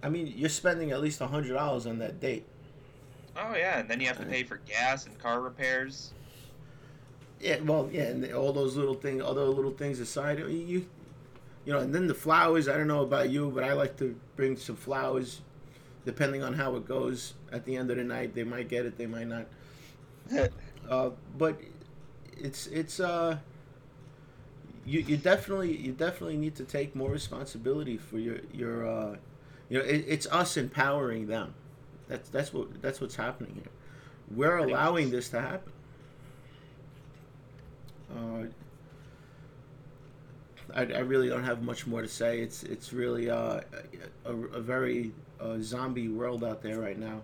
I mean, you're spending at least a hundred dollars on that date.
Oh yeah, and then you have to pay for gas and car repairs.
Yeah, well, yeah, and all those little things, other little things aside, you, you, you know, and then the flowers. I don't know about you, but I like to bring some flowers, depending on how it goes. At the end of the night, they might get it, they might not. Uh, but it's it's uh. You, you definitely you definitely need to take more responsibility for your your uh, you know it, it's us empowering them. That's that's what that's what's happening here. We're allowing this to happen. Uh, I, I really don't have much more to say. It's it's really uh, a, a very uh, zombie world out there right now.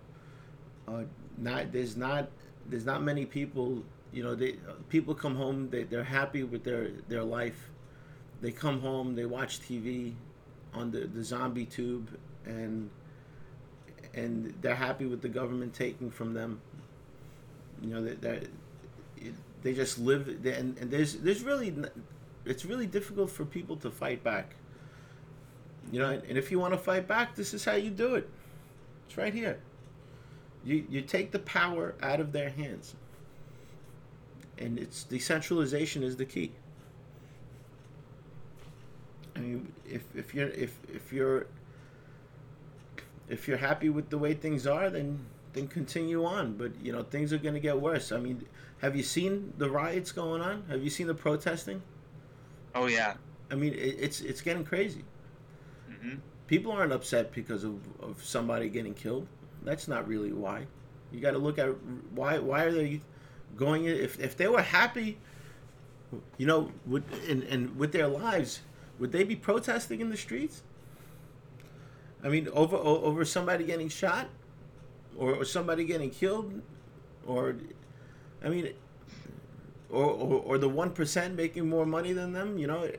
Uh, not there's not there's not many people. You know, they people come home. They they're happy with their their life. They come home. They watch TV on the the zombie tube, and and they're happy with the government taking from them. You know, that they, they just live. And, and there's there's really it's really difficult for people to fight back. You know, and if you want to fight back, this is how you do it. It's right here. You you take the power out of their hands. And it's decentralization is the key. I mean, if if you're if if you're if you're happy with the way things are, then then continue on. But you know, things are going to get worse. I mean, have you seen the riots going on? Have you seen the protesting?
Oh yeah.
I mean, it, it's it's getting crazy.
hmm
People aren't upset because of, of somebody getting killed. That's not really why. You got to look at why why are they going if if they were happy, you know, would and and with their lives, would they be protesting in the streets? I mean, over over somebody getting shot, or, somebody getting killed, or, I mean, or or, or the one percent making more money than them. You know,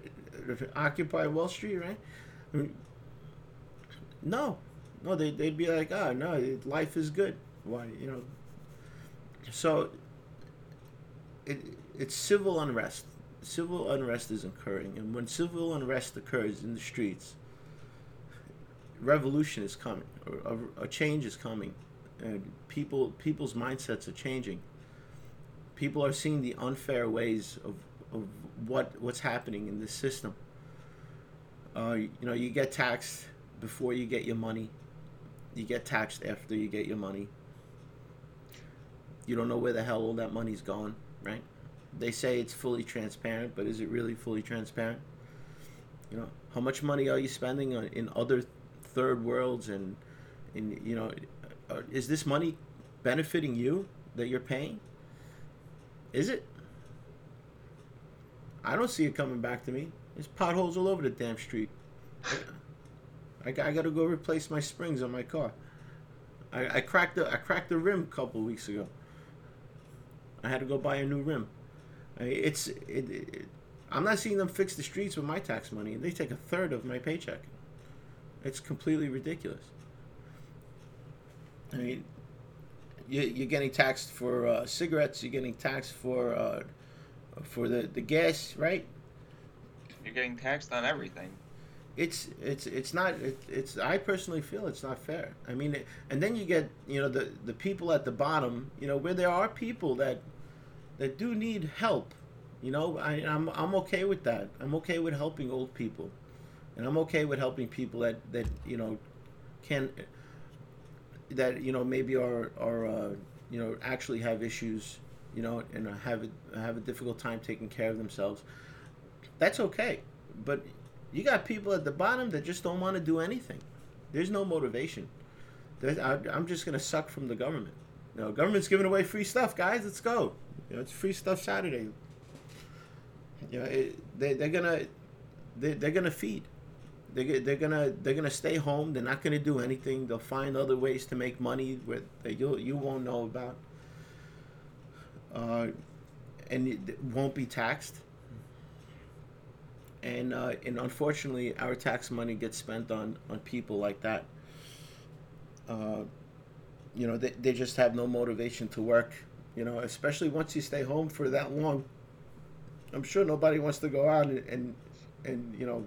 Occupy Wall Street, right? I mean, no, no, they they'd be like, oh no, life is good. Why, you know? So. It it's civil unrest. Civil unrest is occurring, and when civil unrest occurs in the streets, revolution is coming, a, a change is coming, and people people's mindsets are changing. People are seeing the unfair ways of, of what what's happening in this system. Uh, you know, you get taxed before you get your money. You get taxed after you get your money. You don't know where the hell all that money's gone, right? They say it's fully transparent, but is it really fully transparent? You know, how much money are you spending on in other third worlds and in you know, uh, is this money benefiting you that you're paying? Is it? I don't see it coming back to me. There's potholes all over the damn street. I, I got to go replace my springs on my car. I, I cracked the I cracked the rim a couple weeks ago. I had to go buy a new rim. It's it, it, I'm not seeing them fix the streets with my tax money, and they take a third of my paycheck. It's completely ridiculous. I mean, you, you're getting taxed for uh, cigarettes. You're getting taxed for uh, for the, the gas, right?
You're getting taxed on everything.
it's it's it's not it, it's I personally feel it's not fair. I mean, it, and then you get you know the the people at the bottom, you know, where there are people that that do need help. You know, I I'm I'm okay with that. I'm okay with helping old people, and I'm okay with helping people that that you know can that you know maybe are are uh, you know actually have issues, you know, and have a, have a difficult time taking care of themselves. That's okay, but you got people at the bottom that just don't want to do anything. There's no motivation. I, I'm just gonna suck from the government. You know, government's giving away free stuff, guys. Let's go. You know, it's free stuff Saturday. You know, it, they they're gonna they, they're gonna feed. They they're gonna they're gonna stay home. They're not gonna do anything. They'll find other ways to make money where that you you won't know about. Uh, and it won't be taxed and uh, and unfortunately, our tax money gets spent on on people like that. Uh, you know, they, they just have no motivation to work. You know, especially once you stay home for that long. I'm sure nobody wants to go out and and, and you know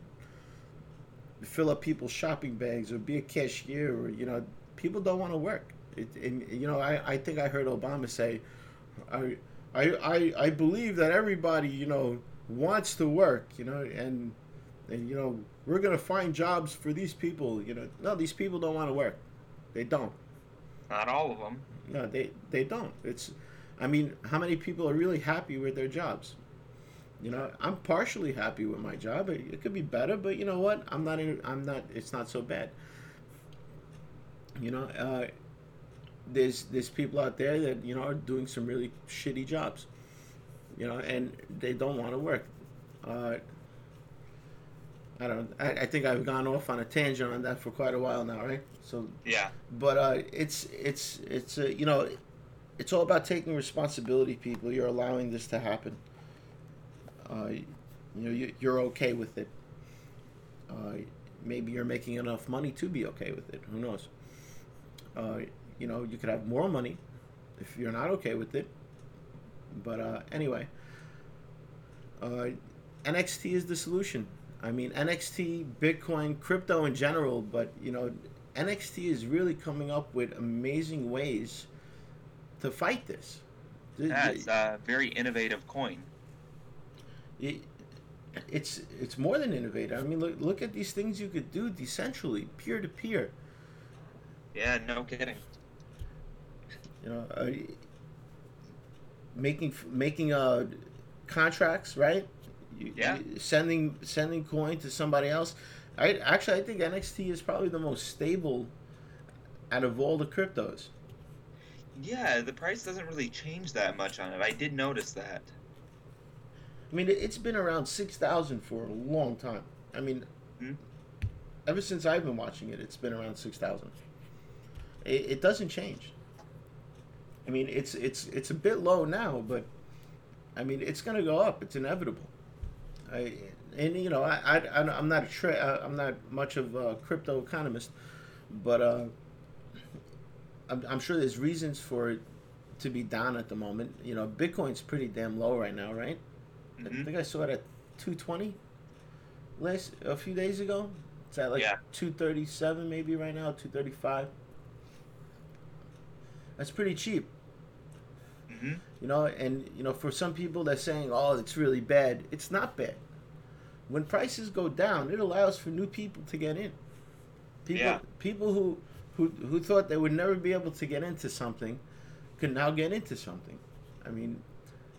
fill up people's shopping bags or be a cashier or you know people don't want to work. It, and you know, I, I think I heard Obama say, I, I I I believe that everybody you know wants to work. You know, and and you know we're gonna find jobs for these people. You know, no, these people don't want to work. They don't.
Not all of them.
No, they they don't. It's, I mean, how many people are really happy with their jobs? You know, I'm partially happy with my job. It, it could be better, but you know what? I'm not. In, I'm not. It's not so bad. You know, uh, there's there's people out there that you know are doing some really shitty jobs. You know, and they don't want to work. Uh, I don't. I, I think I've gone off on a tangent on that for quite a while now, right? So
Yeah.
but uh, it's it's it's uh, you know it's all about taking responsibility people you're allowing this to happen uh, you know you, you're okay with it. Uh, maybe you're making enough money to be okay with it. Who knows? Uh, you know you could have more money if you're not okay with it. But uh, anyway uh, NXT is the solution. I mean NXT Bitcoin crypto in general but you know NXT is really coming up with amazing ways to fight this. Th-
Yeah, it's a very innovative coin.
It- it's it's more than innovative. I mean, look look at these things you could do decentrally, peer to peer.
Yeah, no kidding.
You know, uh, making making uh contracts, right? You-
Yeah.
you- sending sending coin to somebody else. I actually I think NXT is probably the most stable out of all the cryptos.
Yeah, the price doesn't really change that much on it. I did notice that.
I mean, it- it's been around six thousand for a long time. I mean,
Hmm.
ever since I've been watching it, it's been around six thousand. It, it doesn't change. I mean, it's it's it's a bit low now, but I mean, it's going to go up. It's inevitable. I and you know, I, I I'm not a tra- I'm not much of a crypto economist, but uh, I'm, I'm sure there's reasons for it to be down at the moment. You know, Bitcoin's pretty damn low right now, right? I
Mhm.
think I saw it at 220 last a few days ago. It's at like
Yeah.
237 maybe right now, 235. That's pretty cheap,
hmm
you know. And you know, for some people they're saying, "Oh, it's really bad." It's not bad. When prices go down, it allows for new people to get in. People,
Yeah.
people who, who who thought they would never be able to get into something, can now get into something. I mean,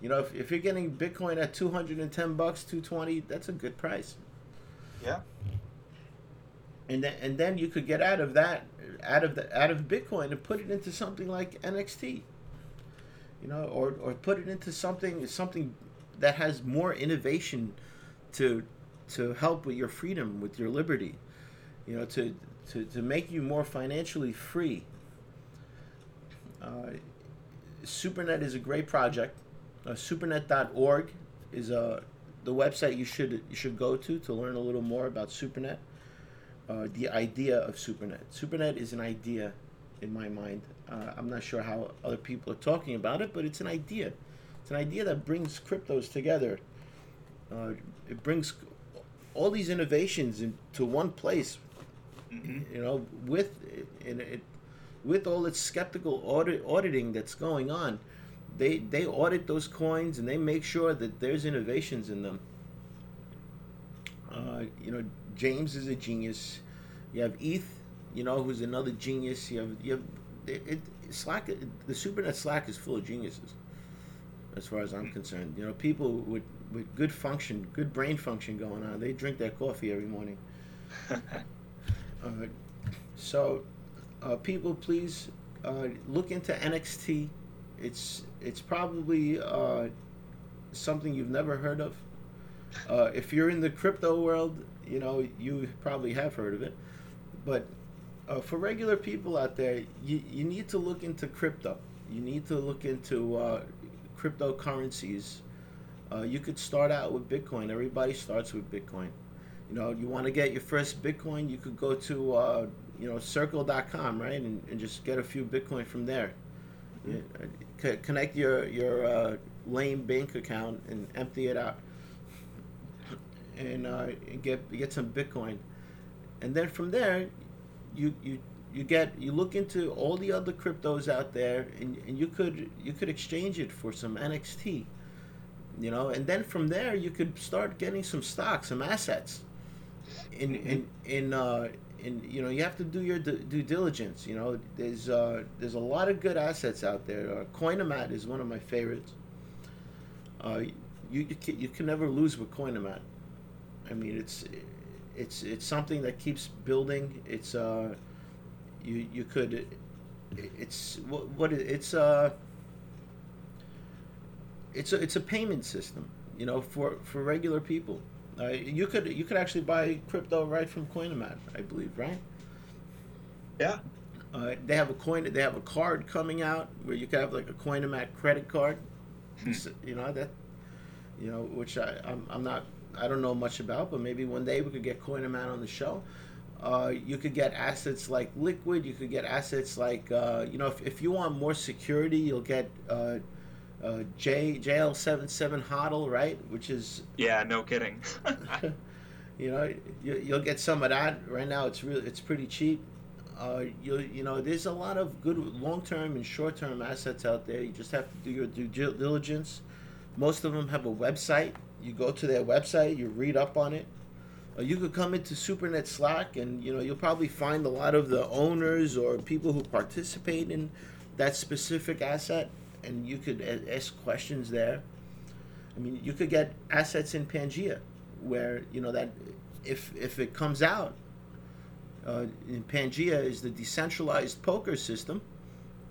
you know, if, if you're getting Bitcoin at 210 bucks, 220, that's a good price.
Yeah.
And then and then you could get out of that out of the out of Bitcoin and put it into something like NXT. You know, or or put it into something something that has more innovation to to help with your freedom, with your liberty. You know, to to, to make you more financially free. Uh, SuperNet is a great project. Uh, SuperNet.org is uh, the website you should you should go to to learn a little more about SuperNet. Uh, the idea of SuperNet. SuperNet is an idea, in my mind. Uh, I'm not sure how other people are talking about it, but it's an idea. It's an idea that brings cryptos together. Uh, it brings all these innovations into one place.
hmm
You know, with and it, with all its skeptical audit auditing that's going on, they they audit those coins and they make sure that there's innovations in them. Uh, you know, James is a genius. You have ETH, you know, who's another genius. You have you have it, it Slack. The SuperNet Slack is full of geniuses, as far as I'm concerned. You know, people with with good function, good brain function going on. They drink their coffee every morning. Uh, so, uh, people, please uh, look into NXT. It's it's probably uh, something you've never heard of. Uh, if you're in the crypto world, you know you probably have heard of it. But uh, for regular people out there, you, you need to look into crypto. You need to look into uh, cryptocurrencies. Uh, you could start out with Bitcoin. Everybody starts with Bitcoin. You know, you want to get your first Bitcoin, you could go to uh, you know, circle.com, right? And, and just get a few Bitcoin from there. Uh, c- connect your, your uh, lame bank account and empty it out. And uh, and get get some Bitcoin. And then from there, you, you you get you look into all the other cryptos out there and, and you could you could exchange it for some NXT you know and then from there you could start getting some stocks some assets in in in uh in you know you have to do your due, due diligence you know. There's uh there's a lot of good assets out there. Uh, coinomat is one of my favorites. Uh you you can, you can never lose with coinomat. I mean it's it's it's something that keeps building. It's uh you you could it's what what it's uh it's a it's a payment system you know for for regular people uh, you could you could actually buy crypto right from coinomat i believe right?
Yeah.
uh, they have a coin they have a card coming out where you can have like a coinomat credit card. So, you know that you know which I, I'm, I'm not i don't know much about but maybe one day we could get coinomat on the show. Uh, you could get assets like liquid you could get assets like uh, you know if, if you want more security you'll get uh, J, JL77 HODL, right? Which is
Yeah, no kidding.
you know you, you'll get some of that. Right now it's really it's pretty cheap. Uh, you you know there's a lot of good long-term and short-term assets out there. You just have to do your due diligence. Most of them have a website. You go to their website you read up on it. Uh, you could come into supernet slack and you know you'll probably find a lot of the owners or people who participate in that specific asset and you could a- ask questions there i mean you could get assets in pangea where you know that if if it comes out uh, in Pangea is the decentralized poker system,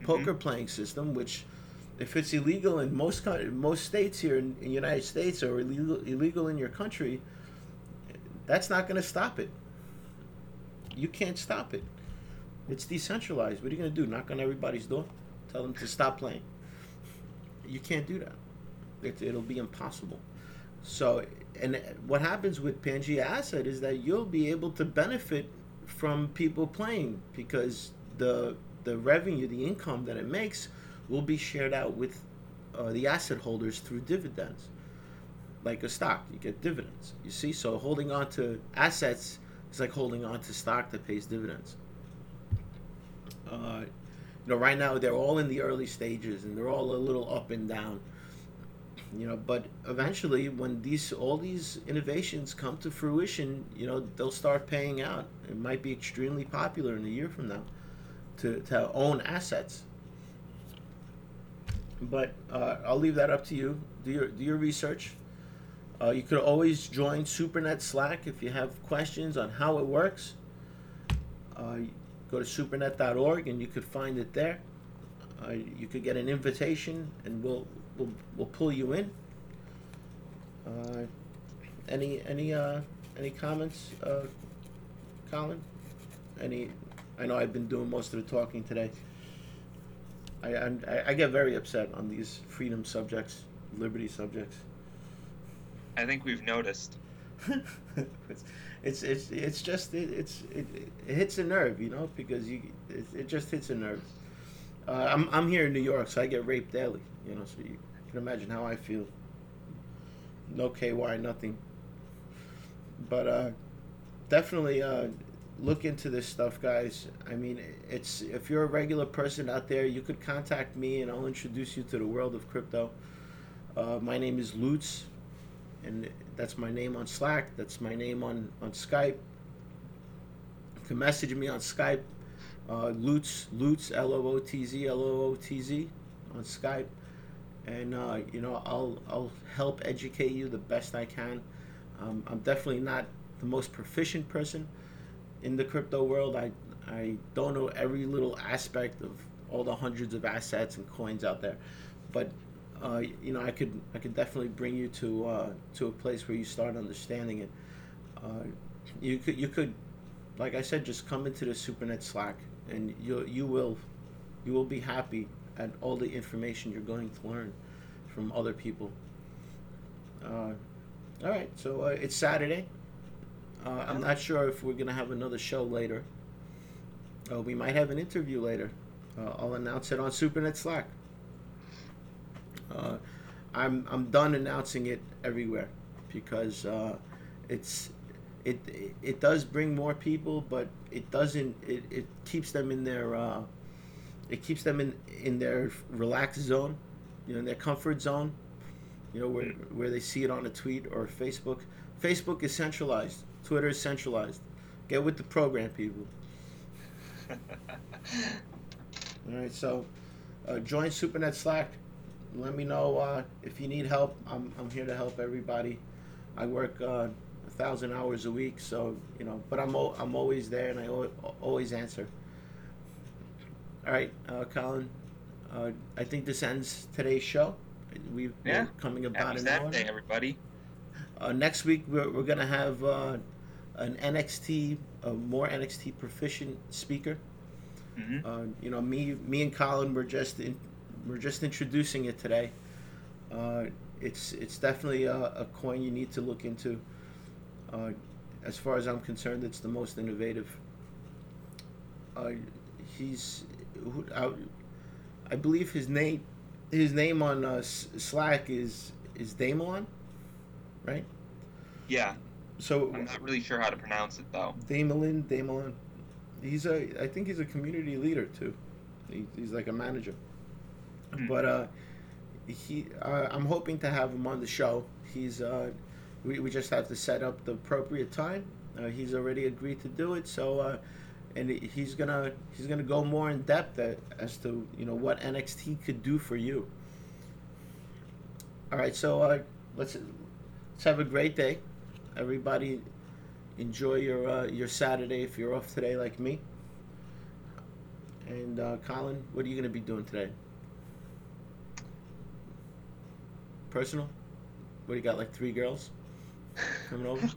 poker playing system, which if it's illegal in most most states here in, in the United States or illegal illegal in your country, that's not going to stop it. You can't stop it. It's decentralized. What are you going to do? Knock on everybody's door? Tell them to stop playing? You can't do that. It, it'll be impossible. So, and what happens with Pangea Asset is that you'll be able to benefit from people playing because the the revenue, the income that it makes, will be shared out with uh, the asset holders through dividends. Like a stock, you get dividends. You see, so holding on to assets is like holding on to stock that pays dividends. Uh, you know, right now they're all in the early stages and they're all a little up and down you know but eventually when these all these innovations come to fruition you know they'll start paying out. It might be extremely popular in a year from now to, to own assets. But uh, i'll leave that up to you. Do your do your research. Uh, you could always join supernet slack if you have questions on how it works. Uh, go to supernet.org and you could find it there uh, you could get an invitation and we'll we'll, we'll pull you in. Uh, any any uh, any comments, uh, Colin? Any? I know I've been doing most of the talking today. I I, I get very upset on these freedom subjects, liberty subjects.
I think we've noticed.
it's, it's it's just it, it's it, it hits a nerve, you know, because you it, it just hits a nerve. Uh, I'm I'm here in New York, so I get raped daily, you know, so you can imagine how I feel. No KY, nothing. But uh, definitely uh, look into this stuff, guys. I mean, it's if you're a regular person out there, you could contact me, and I'll introduce you to the world of crypto. Uh, my name is LooTz, and that's my name on Slack. That's my name on on Skype. You can message me on Skype. Uh, LooTz, LooTz, L O O T Z, L O O T Z, on Skype, and uh, you know I'll I'll help educate you the best I can. Um, I'm definitely not the most proficient person in the crypto world. I I don't know every little aspect of all the hundreds of assets and coins out there, but uh, you know I could I could definitely bring you to uh, to a place where you start understanding it. Uh, you could you could like I said, just come into the SuperNet Slack, and you you will you will be happy at all the information you're going to learn from other people. Uh, all right, so uh, it's Saturday. Uh, I'm not sure if we're gonna have another show later. we might have an interview later. I'll announce it on SuperNet Slack. Uh, I'm I'm done announcing it everywhere because uh, it's it it does bring more people, but it doesn't. It, it keeps them in their uh, it keeps them in in their relaxed zone, you know, in their comfort zone. You know where where they see it on a tweet or Facebook. Facebook is centralized. Twitter is centralized. Get with the program, people. All right, so uh, join SuperNet Slack. Let me know uh, if you need help. I'm, I'm here to help everybody. I work uh, a thousand hours a week, so you know, but I'm o- I'm always there and I always answer. All right, uh, Colin. Uh, I think this ends today's show. We've
Yeah.
we're coming about
Happy
an hour.
Saturday, everybody.
Uh, next week we're, we're gonna have uh, an NXT, a more NXT proficient speaker.
hmm
Uh, you know, me, me and Colin, we're just in, we're just introducing it today. Uh, it's it's definitely a, a coin you need to look into. Uh, as far as I'm concerned, it's the most innovative. Uh, he's, who- I, I believe his name, his name on uh, Slack is is Damelon, right?
Yeah,
So
I'm not really sure how to pronounce it though.
Damelin, Damelin. He's a, I think he's a community leader too. He, he's like a manager.
Hmm.
But uh, he, uh, I'm hoping to have him on the show. He's, uh, we, we just have to set up the appropriate time. Uh, he's already agreed to do it. So, uh, and he's gonna, he's gonna go more in depth as to you know what NXT could do for you. All right, so uh, let's let's have a great day, everybody enjoy your uh, your Saturday if you're off today like me. And uh, Colin, what are you gonna be doing today? Personal? What do you got? Like three girls coming over?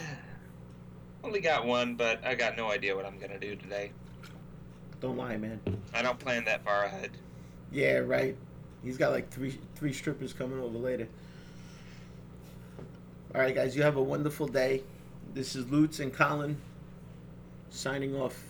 Only got one, but I got no idea what I'm gonna do today.
Don't lie, man.
I don't plan that far ahead.
Yeah, right. He's got like three three strippers coming over later. All right, guys, you have a wonderful day. This is LooTz and Colin signing off.